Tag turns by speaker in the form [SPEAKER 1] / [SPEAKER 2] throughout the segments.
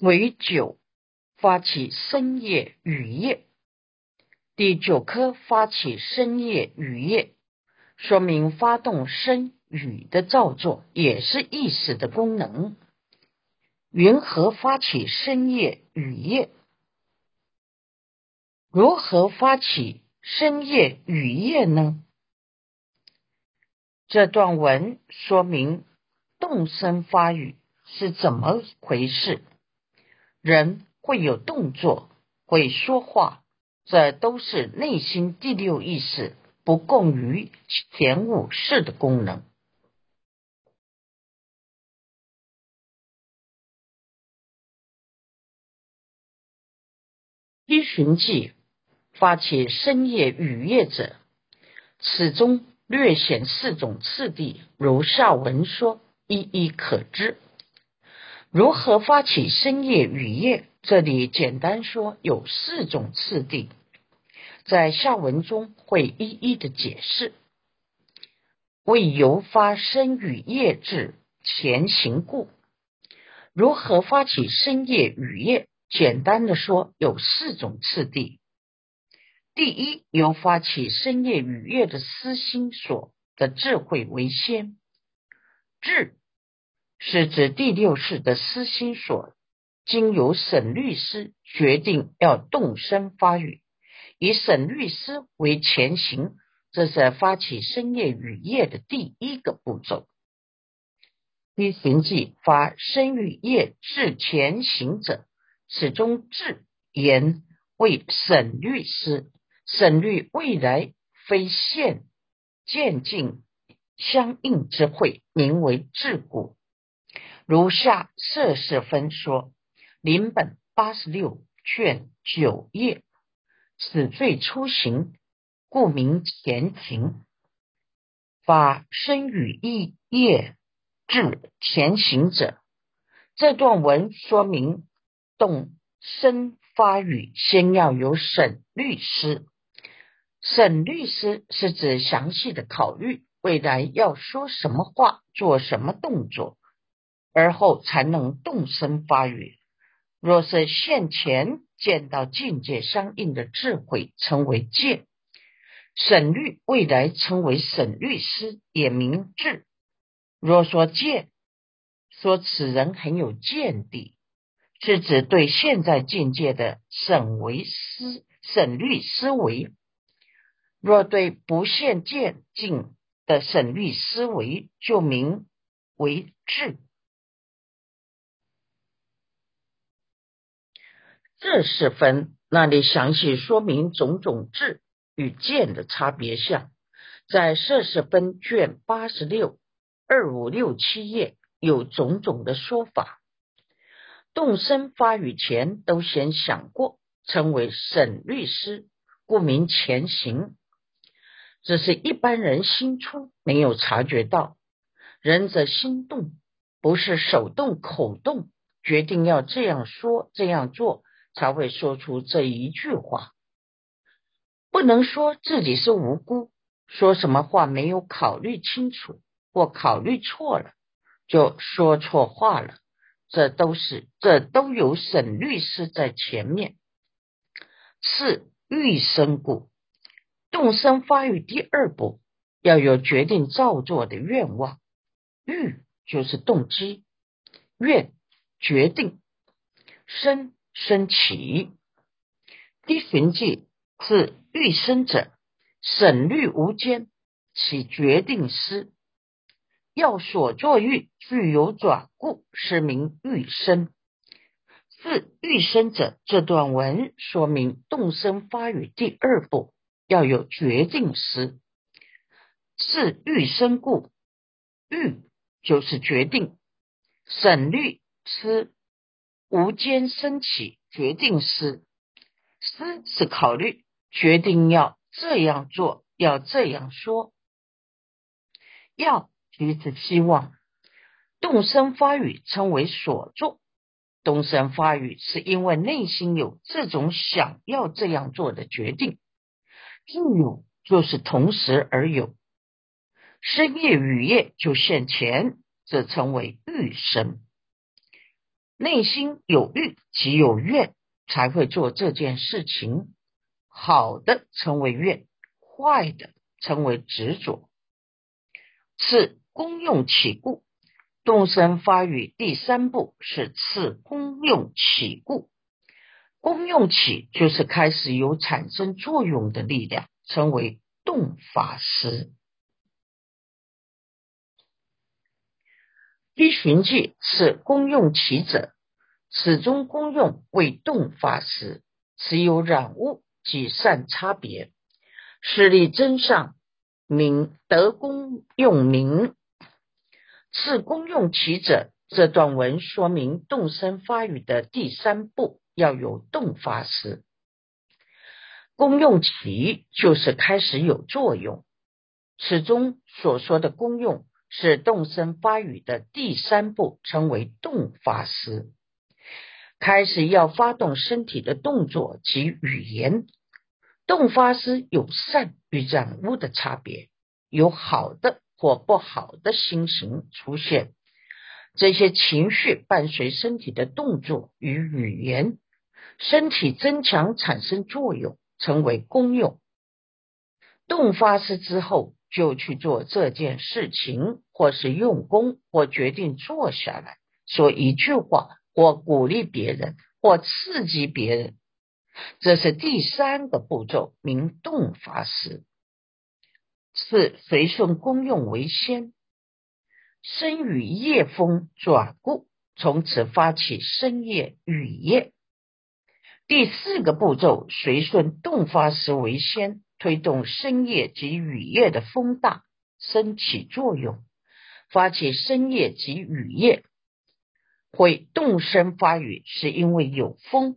[SPEAKER 1] 为九发起深夜雨夜，第九颗发起深夜雨夜，说明发动声雨的造作也是意识的功能。云何发起深夜雨夜？如何发起深夜雨夜呢？这段文说明动声发语是怎么回事。人会有动作，会说话，这都是内心第六意识不共于前五识的功能。依循记发起深夜雨夜者，此中略显四种次第，如下文说，一一可知。如何发起深夜雨夜？这里简单说有四种次第，在下文中会一一的解释。为由发生雨夜至前行故，如何发起深夜雨夜？简单的说有四种次第。第一，由发起深夜雨夜的私心所的智慧为先，智。是指第六世的私心所，经由沈律师决定要动身发语，以沈律师为前行，这是发起深夜雨夜的第一个步骤。一行记发生雨夜至前行者，始终至言为沈律师，沈律未来非现渐进相应之会，名为至古。如下摄氏分说，临本八十六卷九页，此最初行，故名前行。法生与意业至前行者，这段文说明动身发语，先要有审律师。审律师是指详细的考虑未来要说什么话，做什么动作。而后才能动身发语。若是现前见到境界相应的智慧，称为见；审律未来称为审律师，也名智。若说见，说此人很有见地，是指对现在境界的审为思、审律思维；若对不现见境的审律思维，就名为智。这是分那里详细说明种种智与见的差别相，在摄氏分卷八十六二五六七页有种种的说法。动身发语前都先想过，称为审律师，故名前行。只是一般人心出没有察觉到，人则心动，不是手动口动，决定要这样说这样做。才会说出这一句话，不能说自己是无辜，说什么话没有考虑清楚或考虑错了，就说错话了。这都是这都有沈律师在前面。是欲生故，动身发育第二步要有决定照做的愿望，欲就是动机，愿决定生。升起，第寻迹是欲生者，审虑无间，起决定师。要所作欲具有转故，是名欲生。是欲生者，这段文说明动身发语第二步要有决定师。是欲生故，欲就是决定，审虑思。无间升起决定思，思是考虑决定要这样做，要这样说。要即是希望，动身发语称为所作。动身发语是因为内心有这种想要这样做的决定。具有就是同时而有，深夜雨夜就现前，则称为欲生。内心有欲即有愿，才会做这件事情。好的称为愿，坏的称为执着。次功用起故，动身发育第三步是次功用起故。功用起就是开始有产生作用的力量，称为动法时。依循迹是功用起者，始终功用为动法时，此有染物及善差别。势力真上名得功用名，次功用起者。这段文说明动身发育的第三步要有动法时，功用起就是开始有作用。此中所说的功用。是动身发语的第三步，称为动法时，开始要发动身体的动作及语言。动发师有善与染污的差别，有好的或不好的心情出现。这些情绪伴随身体的动作与语言，身体增强产生作用，成为功用。动发师之后。就去做这件事情，或是用功，或决定坐下来说一句话，或鼓励别人，或刺激别人。这是第三个步骤，名动法时。是随顺功用为先，生与业风转故，从此发起生业语业。第四个步骤，随顺动发时为先。推动生业及雨业的风大，生起作用，发起深夜及雨夜，会动声发语，是因为有风。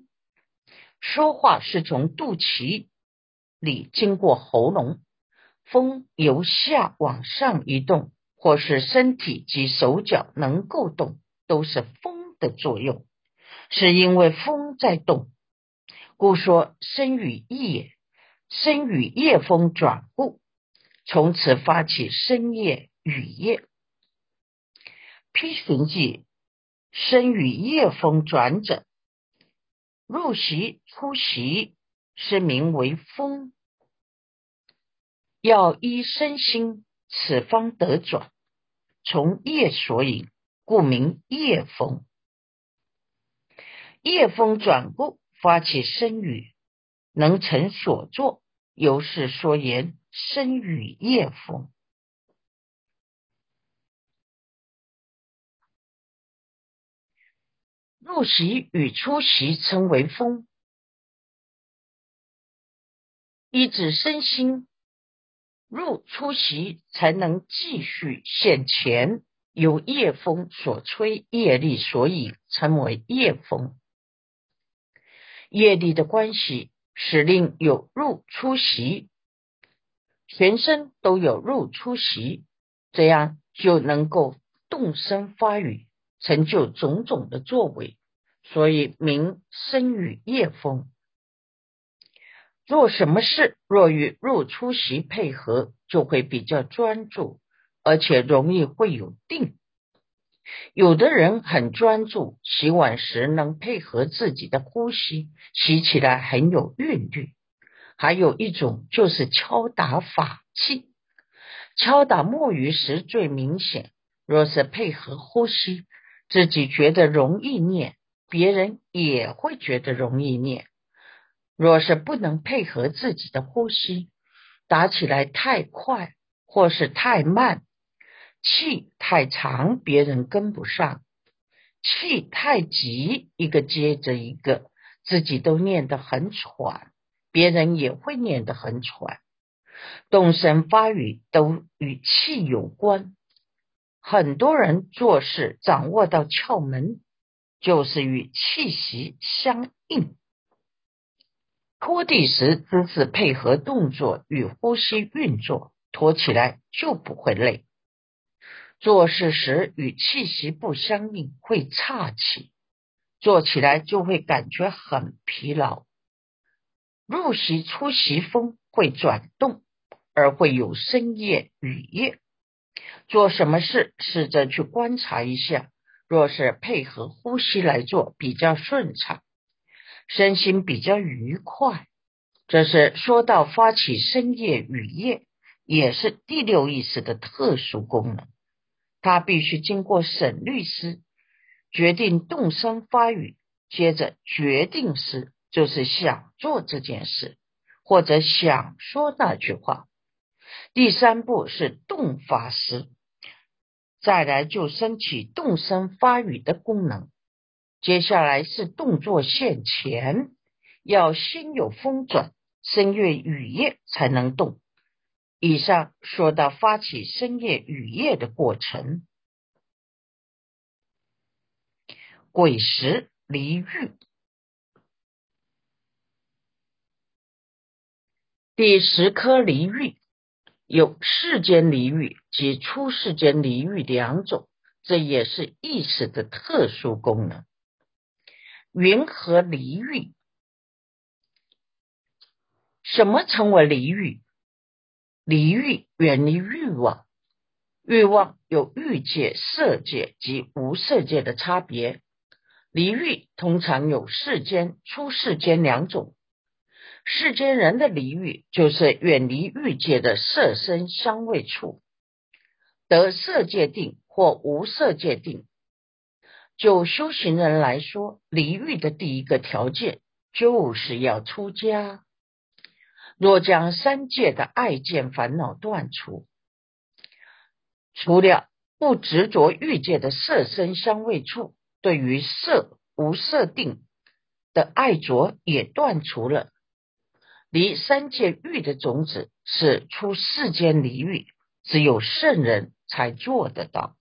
[SPEAKER 1] 说话是从肚脐里经过喉咙，风由下往上移动，或是身体及手脚能够动，都是风的作用，是因为风在动，故说生与意也。生与夜风转故，从此发起深夜雨夜。批寻记生与夜风转者，入席出席是名为风，要依身心，此方得转。从夜所引，故名夜风。夜风转故，发起生雨。能成所作，由是说言生与业风。入席与出席称为风，一指身心入出席，才能继续现前。由业风所吹，业力所以，称为业风。业力的关系。使令有入出席，全身都有入出席，这样就能够动身发语，成就种种的作为。所以名生与夜风。做什么事若与入出席配合，就会比较专注，而且容易会有定。有的人很专注，洗碗时能配合自己的呼吸，洗起来很有韵律。还有一种就是敲打法器，敲打木鱼时最明显。若是配合呼吸，自己觉得容易念，别人也会觉得容易念。若是不能配合自己的呼吸，打起来太快或是太慢。气太长，别人跟不上；气太急，一个接着一个，自己都念得很喘，别人也会念得很喘。动声发语都与气有关。很多人做事掌握到窍门，就是与气息相应。拖地时姿势配合动作与呼吸运作，拖起来就不会累。做事时与气息不相应，会岔气，做起来就会感觉很疲劳。入息出息风会转动，而会有深夜雨夜。做什么事，试着去观察一下，若是配合呼吸来做，比较顺畅，身心比较愉快。这是说到发起生业语业，也是第六意识的特殊功能。它必须经过审律师决定动声发语，接着决定时就是想做这件事或者想说那句话。第三步是动法师，再来就升起动身发语的功能。接下来是动作现前，要心有风转。声乐语业才能动。以上说到发起声业语业的过程。鬼石离欲，第十颗离欲有世间离欲及出世间离欲两种，这也是意识的特殊功能。云何离欲？什么称为离欲？离欲远离欲望，欲望有欲界、色界及无色界的差别。离欲通常有世间、出世间两种。世间人的离欲就是远离欲界的色身香味触，得色界定或无色界定。就修行人来说，离欲的第一个条件就是要出家。若将三界的爱见烦恼断除，除了不执着欲界的色身香味触，对于色无色定的爱着也断除了。离三界欲的种子是出世间离欲，只有圣人才做得到。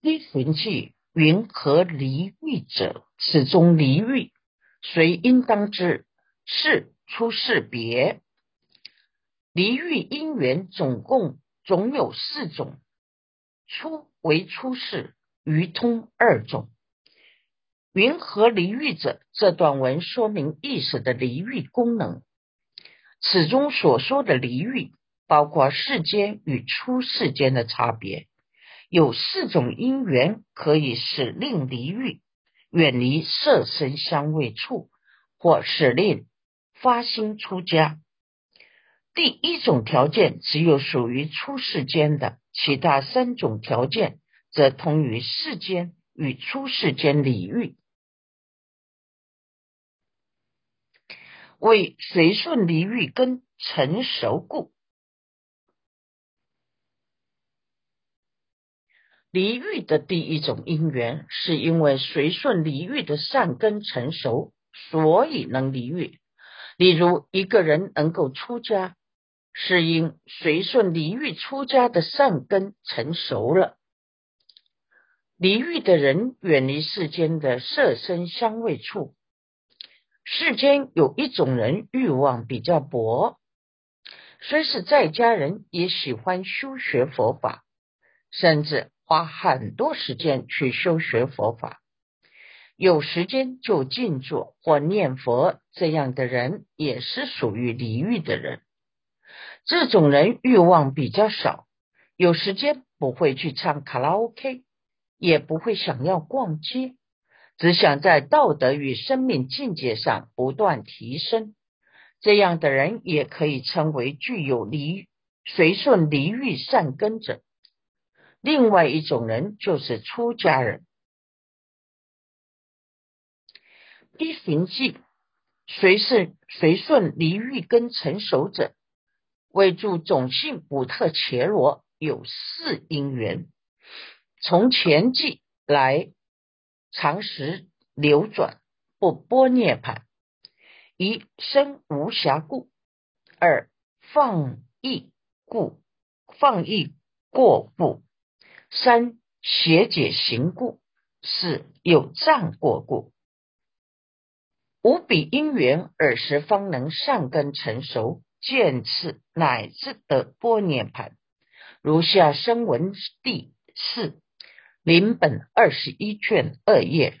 [SPEAKER 1] 一寻迹云何离欲者？此中离欲。谁应当知？是出世别离欲因缘总共总有四种，出为出世，余通二种。云何离欲者？这段文说明意识的离欲功能。此中所说的离欲，包括世间与出世间的差别。有四种因缘可以使令离欲。远离色身香味触，或使令发心出家。第一种条件只有属于出世间的，其他三种条件则通于世间与出世间离欲。为随顺离欲根成熟故。离欲的第一种因缘，是因为随顺离欲的善根成熟，所以能离欲。例如，一个人能够出家，是因随顺离欲出家的善根成熟了。离欲的人远离世间的色身香味触。世间有一种人欲望比较薄，虽是在家人，也喜欢修学佛法，甚至。花很多时间去修学佛法，有时间就静坐或念佛，这样的人也是属于离欲的人。这种人欲望比较少，有时间不会去唱卡拉 OK，也不会想要逛街，只想在道德与生命境界上不断提升。这样的人也可以称为具有离随顺离欲善根者。另外一种人就是出家人，一行记随顺随顺离欲根成熟者，为助种姓古特伽罗有四因缘，从前际来常时流转不波涅盘，一生无暇故，二放逸故放逸过故。三邪解行故，四有障过故，无比因缘，尔时方能善根成熟，见次乃至得波涅盘。如下声闻第四临本二十一卷二页，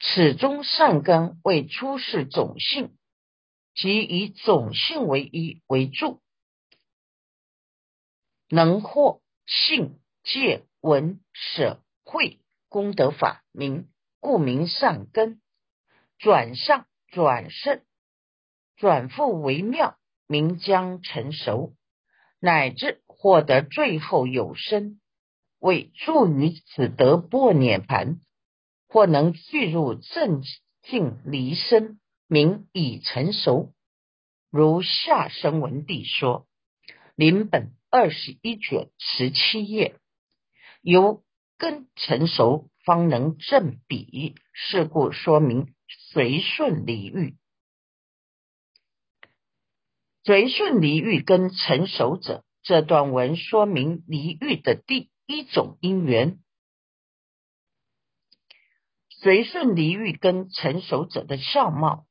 [SPEAKER 1] 此中善根为出世种性，即以种性为一为助，能获性。戒闻舍会功德法名，故名善根。转上转胜，转复为妙，名将成熟，乃至获得最后有生，为助于此得波涅盘，或能去入正境离生，名已成熟。如下生文帝说，临本二十一卷十七页，由根成熟方能正比，是故说明。随顺离欲，随顺离欲跟成熟者，这段文说明离欲的第一种因缘。随顺离欲根成熟者的相貌，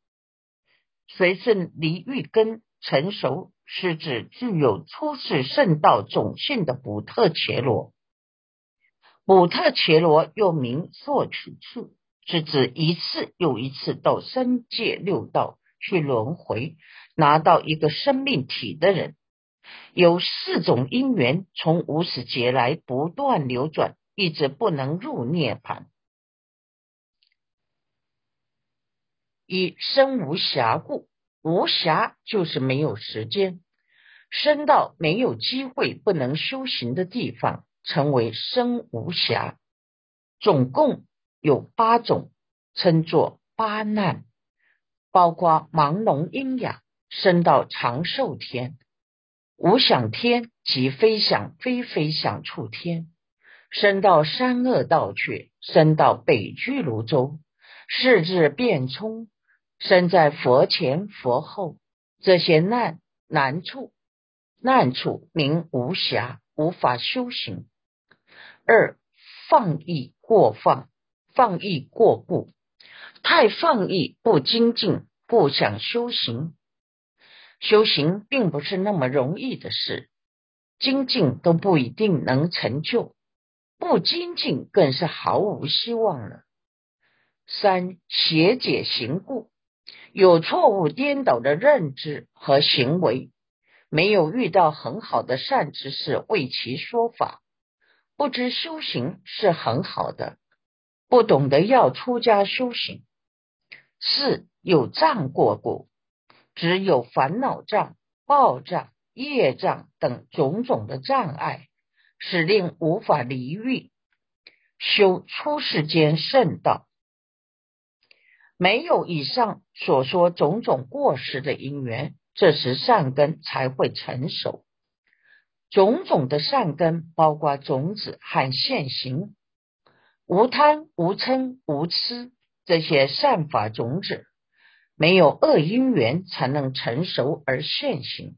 [SPEAKER 1] 随顺离欲根成熟是指具有出世圣道种性的补特伽罗。补特伽罗又名作取处。是指一次又一次到三界六道去轮回，拿到一个生命体的人，有四种因缘从无始劫来不断流转，一直不能入涅槃。以生无暇故，无暇就是没有时间，生到没有机会不能修行的地方，称为生无暇。总共。有八种，称作八难，包括盲聋阴哑，升到长寿天；无想天即非想非非想处天，升到三恶道去；升到北俱泸州，世智变冲，生在佛前佛后。这些难难处，难处名无暇，无法修行。二放逸过放。放逸过故，太放逸不精进，不想修行。修行并不是那么容易的事，精进都不一定能成就，不精进更是毫无希望了。三邪解行故，有错误颠倒的认知和行为，没有遇到很好的善知识为其说法，不知修行是很好的。不懂得要出家修行，四有障过故，只有烦恼障、报障、业障等种种的障碍，使令无法离欲修出世间圣道。没有以上所说种种过失的因缘，这时善根才会成熟。种种的善根，包括种子和现行。无贪、无嗔、无痴，这些善法种子，没有恶因缘，才能成熟而现行。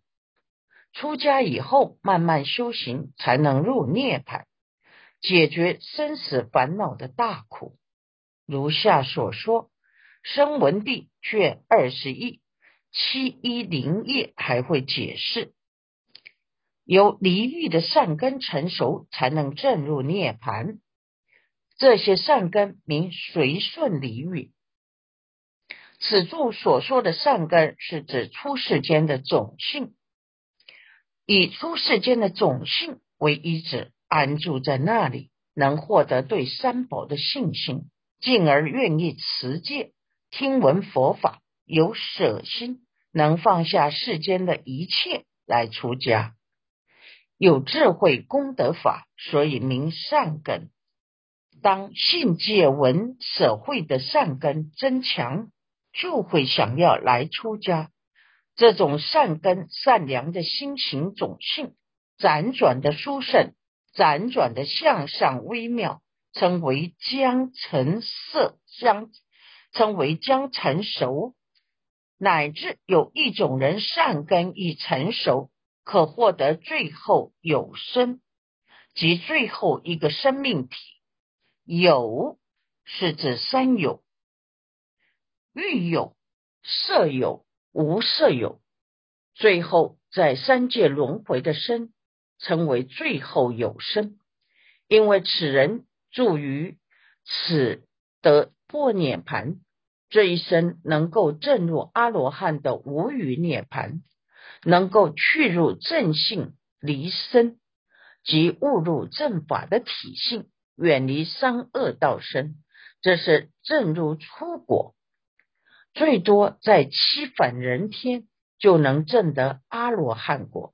[SPEAKER 1] 出家以后，慢慢修行，才能入涅槃，解决生死烦恼的大苦。如下所说，《声闻地》卷二十一七一零页还会解释：由离欲的善根成熟，才能证入涅槃。这些善根名随顺离欲。此处所说的善根，是指出世间的种性，以出世间的种性为依止，安住在那里，能获得对三宝的信心，进而愿意持戒、听闻佛法，有舍心，能放下世间的一切来出家，有智慧功德法，所以名善根。当信戒闻舍会的善根增强，就会想要来出家。这种善根善良的心情种性，辗转的殊胜，辗转的向上微妙，称为将成色，将称为将成熟，乃至有一种人善根已成熟，可获得最后有生，即最后一个生命体。有是指三有：欲有、色有、无色有。最后在三界轮回的生，称为最后有生。因为此人住于此得破涅盘，这一生能够证入阿罗汉的无余涅盘，能够去入正性离身，即误入正法的体性，远离三恶道身，这是正入出果。最多在七返人天就能证得阿罗汉果，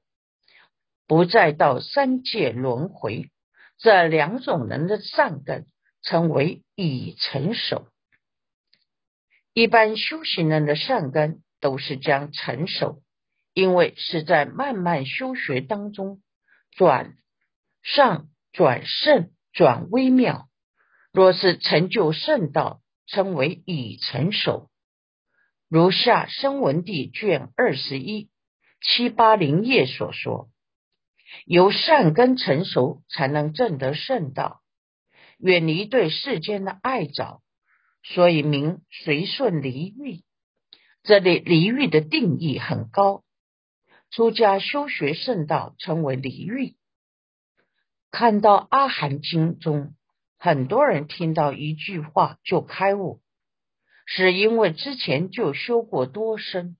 [SPEAKER 1] 不再到三界轮回。这两种人的善根称为已成熟。一般修行人的善根都是将成熟，因为是在慢慢修学当中转上转圣转微妙。若是成就圣道，称为已成熟。如下声闻地卷二十一七八零页所说，由善根成熟，才能证得圣道，远离对世间的爱着，所以名随顺离欲。这里离欲的定义很高，出家修学圣道称为离欲。看到《阿含经》中，很多人听到一句话就开悟。是因为之前就修过多生，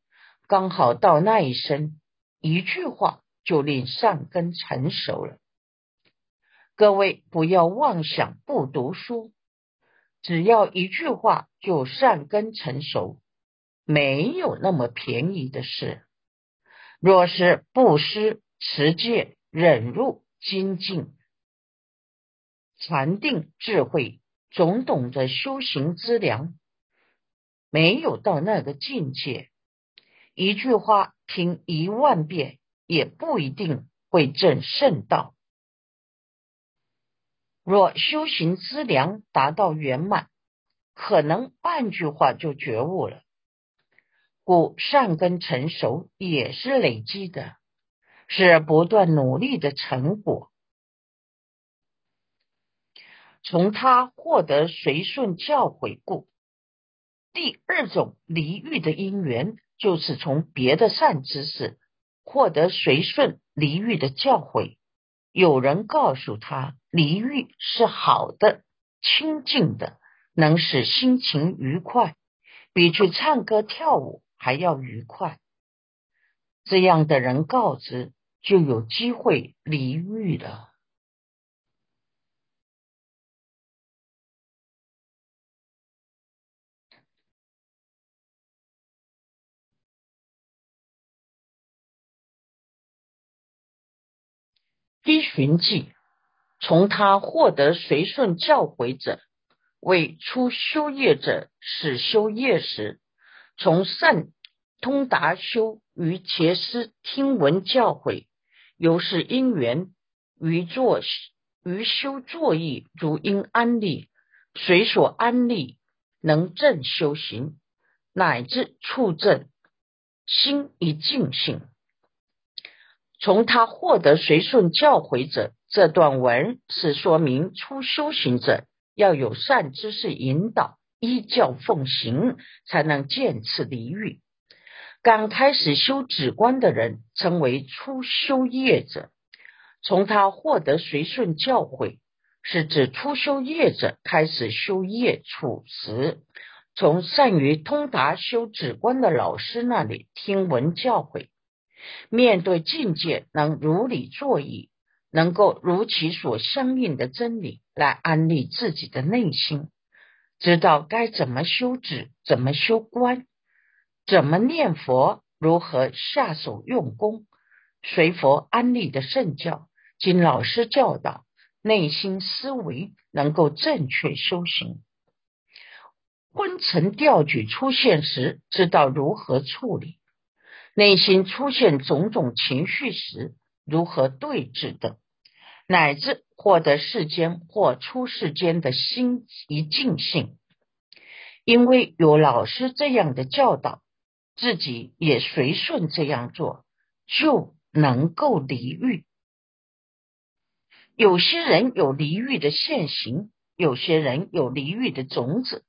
[SPEAKER 1] 刚好到那一生，一句话就令善根成熟了。各位不要妄想不读书，只要一句话就善根成熟，没有那么便宜的事。若是布施、持戒、忍辱、精进、禅定、智慧，总懂得修行之良。没有到那个境界，一句话听一万遍也不一定会证圣道。若修行资粮达到圆满，可能半句话就觉悟了。故善根成熟也是累积的，是不断努力的成果。从他获得随顺教诲故。第二种离欲的因缘，就是从别的善知识获得随顺离欲的教诲。有人告诉他，离欲是好的、清净的，能使心情愉快，比去唱歌跳舞还要愉快。这样的人告知，就有机会离欲了。依循记，从他获得随顺教诲者，为初修业者始修业时，从善通达修于前师听闻教诲，由是因缘于作于修作意，如因安利，随所安利，能正修行，乃至处正心一静性。从他获得随顺教诲者，这段文是说明初修行者要有善知识引导，依教奉行，才能见此离欲。刚开始修止观的人称为初修业者。从他获得随顺教诲，是指初修业者开始修业处时，从善于通达修止观的老师那里听闻教诲。面对境界，能如理作意，能够如其所相应的真理来安利自己的内心，知道该怎么修止，怎么修观，怎么念佛，如何下手用功，随佛安利的圣教，经老师教导，内心思维能够正确修行。昏沉调举出现时，知道如何处理。内心出现种种情绪时，如何对峙等，乃至获得世间或出世间的心一尽性，因为有老师这样的教导，自己也随顺这样做，就能够离欲。有些人有离欲的现行，有些人有离欲的种子。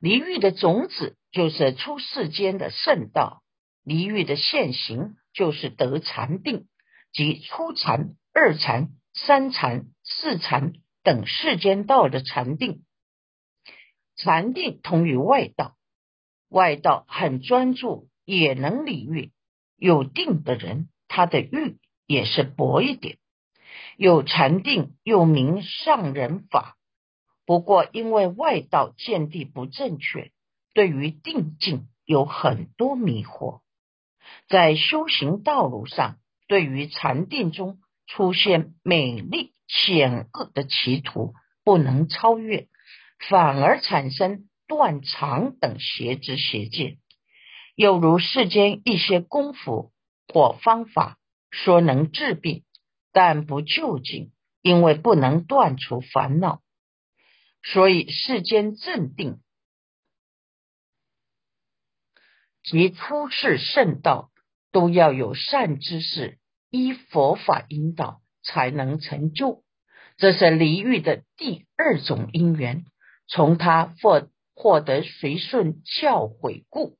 [SPEAKER 1] 离欲的种子就是出世间的圣道。离欲的现行就是得禅定，即初禅、二禅、三禅、四禅等世间道的禅定。禅定同于外道，外道很专注，也能离欲。有定的人，他的欲也是薄一点。有禅定，又名上人法。不过因为外道见地不正确，对于定境有很多迷惑，在修行道路上，对于禅定中出现美丽险恶的歧途，不能超越，反而产生断肠等邪知邪见。又如世间一些功夫或方法，说能治病，但不究竟，因为不能断除烦恼，所以世间正定及出世圣道，都要有善知识依佛法引导，才能成就。这是离欲的第二种因缘，从他获获得随顺教诲故。